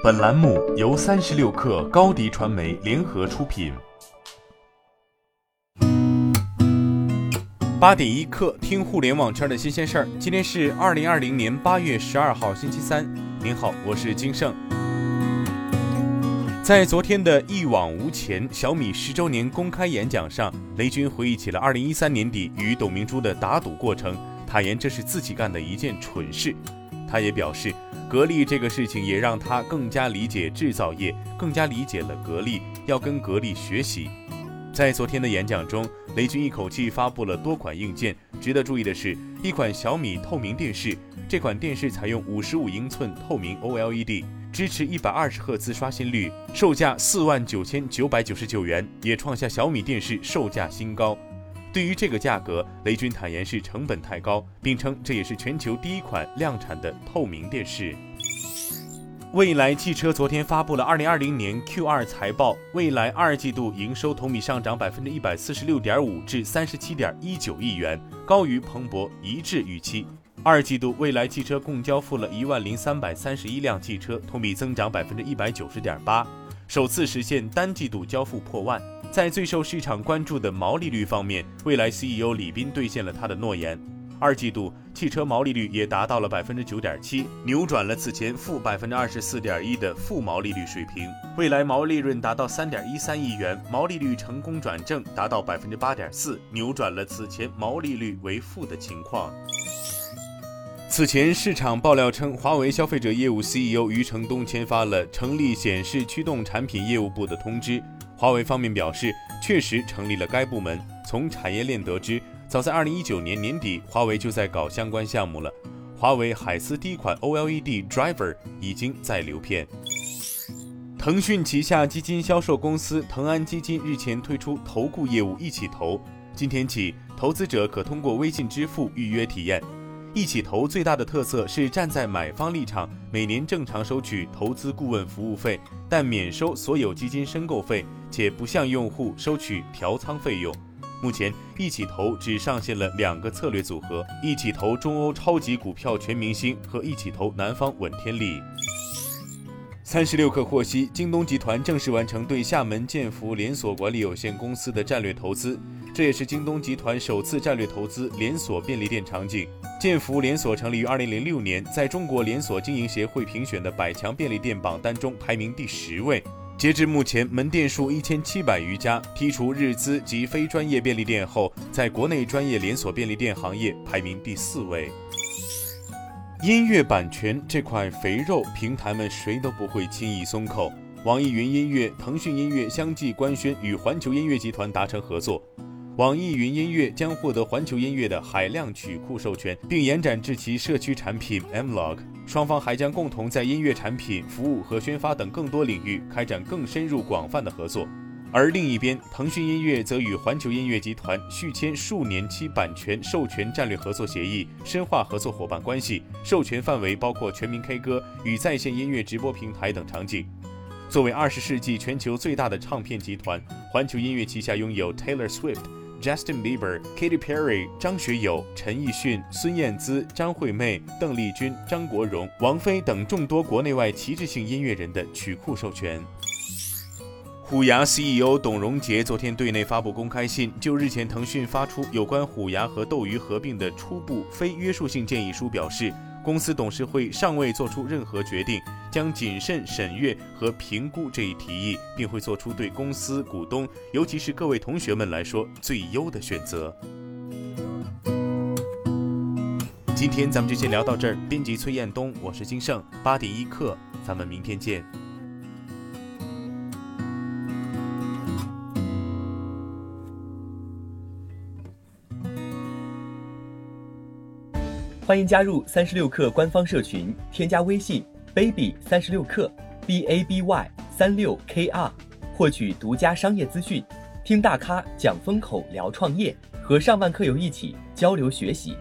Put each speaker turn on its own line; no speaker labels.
本栏目由三十六氪高低传媒联合出品。八点一刻，听互联网圈的新鲜事儿。今天是二零二零年八月十二号，星期三。您好，我是金盛。在昨天的一往无前小米十周年公开演讲上，雷军回忆起了二零一三年底与董明珠的打赌过程，坦言这是自己干的一件蠢事。他也表示，格力这个事情也让他更加理解制造业，更加理解了格力，要跟格力学习。在昨天的演讲中，雷军一口气发布了多款硬件。值得注意的是，一款小米透明电视，这款电视采用五十五英寸透明 OLED，支持一百二十赫兹刷新率，售价四万九千九百九十九元，也创下小米电视售价新高。对于这个价格，雷军坦言是成本太高，并称这也是全球第一款量产的透明电视。蔚来汽车昨天发布了二零二零年 Q 二财报，蔚来二季度营收同比上涨百分之一百四十六点五至三十七点一九亿元，高于彭博一致预期。二季度蔚来汽车共交付了一万零三百三十一辆汽车，同比增长百分之一百九十点八，首次实现单季度交付破万。在最受市场关注的毛利率方面，蔚来 CEO 李斌兑现了他的诺言。二季度汽车毛利率也达到了百分之九点七，扭转了此前负百分之二十四点一的负毛利率水平。未来毛利润达到三点一三亿元，毛利率成功转正，达到百分之八点四，扭转了此前毛利率为负的情况。此前市场爆料称，华为消费者业务 CEO 余承东签发了成立显示驱动产品业务部的通知。华为方面表示，确实成立了该部门。从产业链得知，早在二零一九年年底，华为就在搞相关项目了。华为海思第一款 OLED driver 已经在流片。腾讯旗下基金销售公司腾安基金日前推出投顾业务一起投，今天起，投资者可通过微信支付预约体验。一起投最大的特色是站在买方立场，每年正常收取投资顾问服务费，但免收所有基金申购费，且不向用户收取调仓费用。目前，一起投只上线了两个策略组合：一起投中欧超级股票全明星和一起投南方稳天利。三十六氪获悉，京东集团正式完成对厦门建福连锁管理有限公司的战略投资，这也是京东集团首次战略投资连锁便利店场景。建福连锁成立于二零零六年，在中国连锁经营协会评选的百强便利店榜单中排名第十位。截至目前，门店数一千七百余家，剔除日资及非专业便利店后，在国内专业连锁便利店行业排名第四位。音乐版权这块肥肉，平台们谁都不会轻易松口。网易云音乐、腾讯音乐相继官宣与环球音乐集团达成合作。网易云音乐将获得环球音乐的海量曲库授权，并延展至其社区产品 Mlog。双方还将共同在音乐产品、服务和宣发等更多领域开展更深入、广泛的合作。而另一边，腾讯音乐则与环球音乐集团续签数年期版权授权战略合作协议，深化合作伙伴关系。授权范围包括全民 K 歌与在线音乐直播平台等场景。作为二十世纪全球最大的唱片集团，环球音乐旗下拥有 Taylor Swift。Justin Bieber、Katy Perry、张学友、陈奕迅、孙燕姿、张惠妹、邓丽君、张国荣、王菲等众多国内外旗帜性音乐人的曲库授权。虎牙 CEO 董荣杰昨天对内发布公开信，就日前腾讯发出有关虎牙和斗鱼合并的初步非约束性建议书表示。公司董事会尚未做出任何决定，将谨慎审阅和评估这一提议，并会做出对公司股东，尤其是各位同学们来说最优的选择。今天咱们就先聊到这儿。编辑崔彦东，我是金盛八点一刻，咱们明天见。
欢迎加入三十六氪官方社群，添加微信 baby 三十六克 b a b y 三六 k r，获取独家商业资讯，听大咖讲风口，聊创业，和上万客友一起交流学习。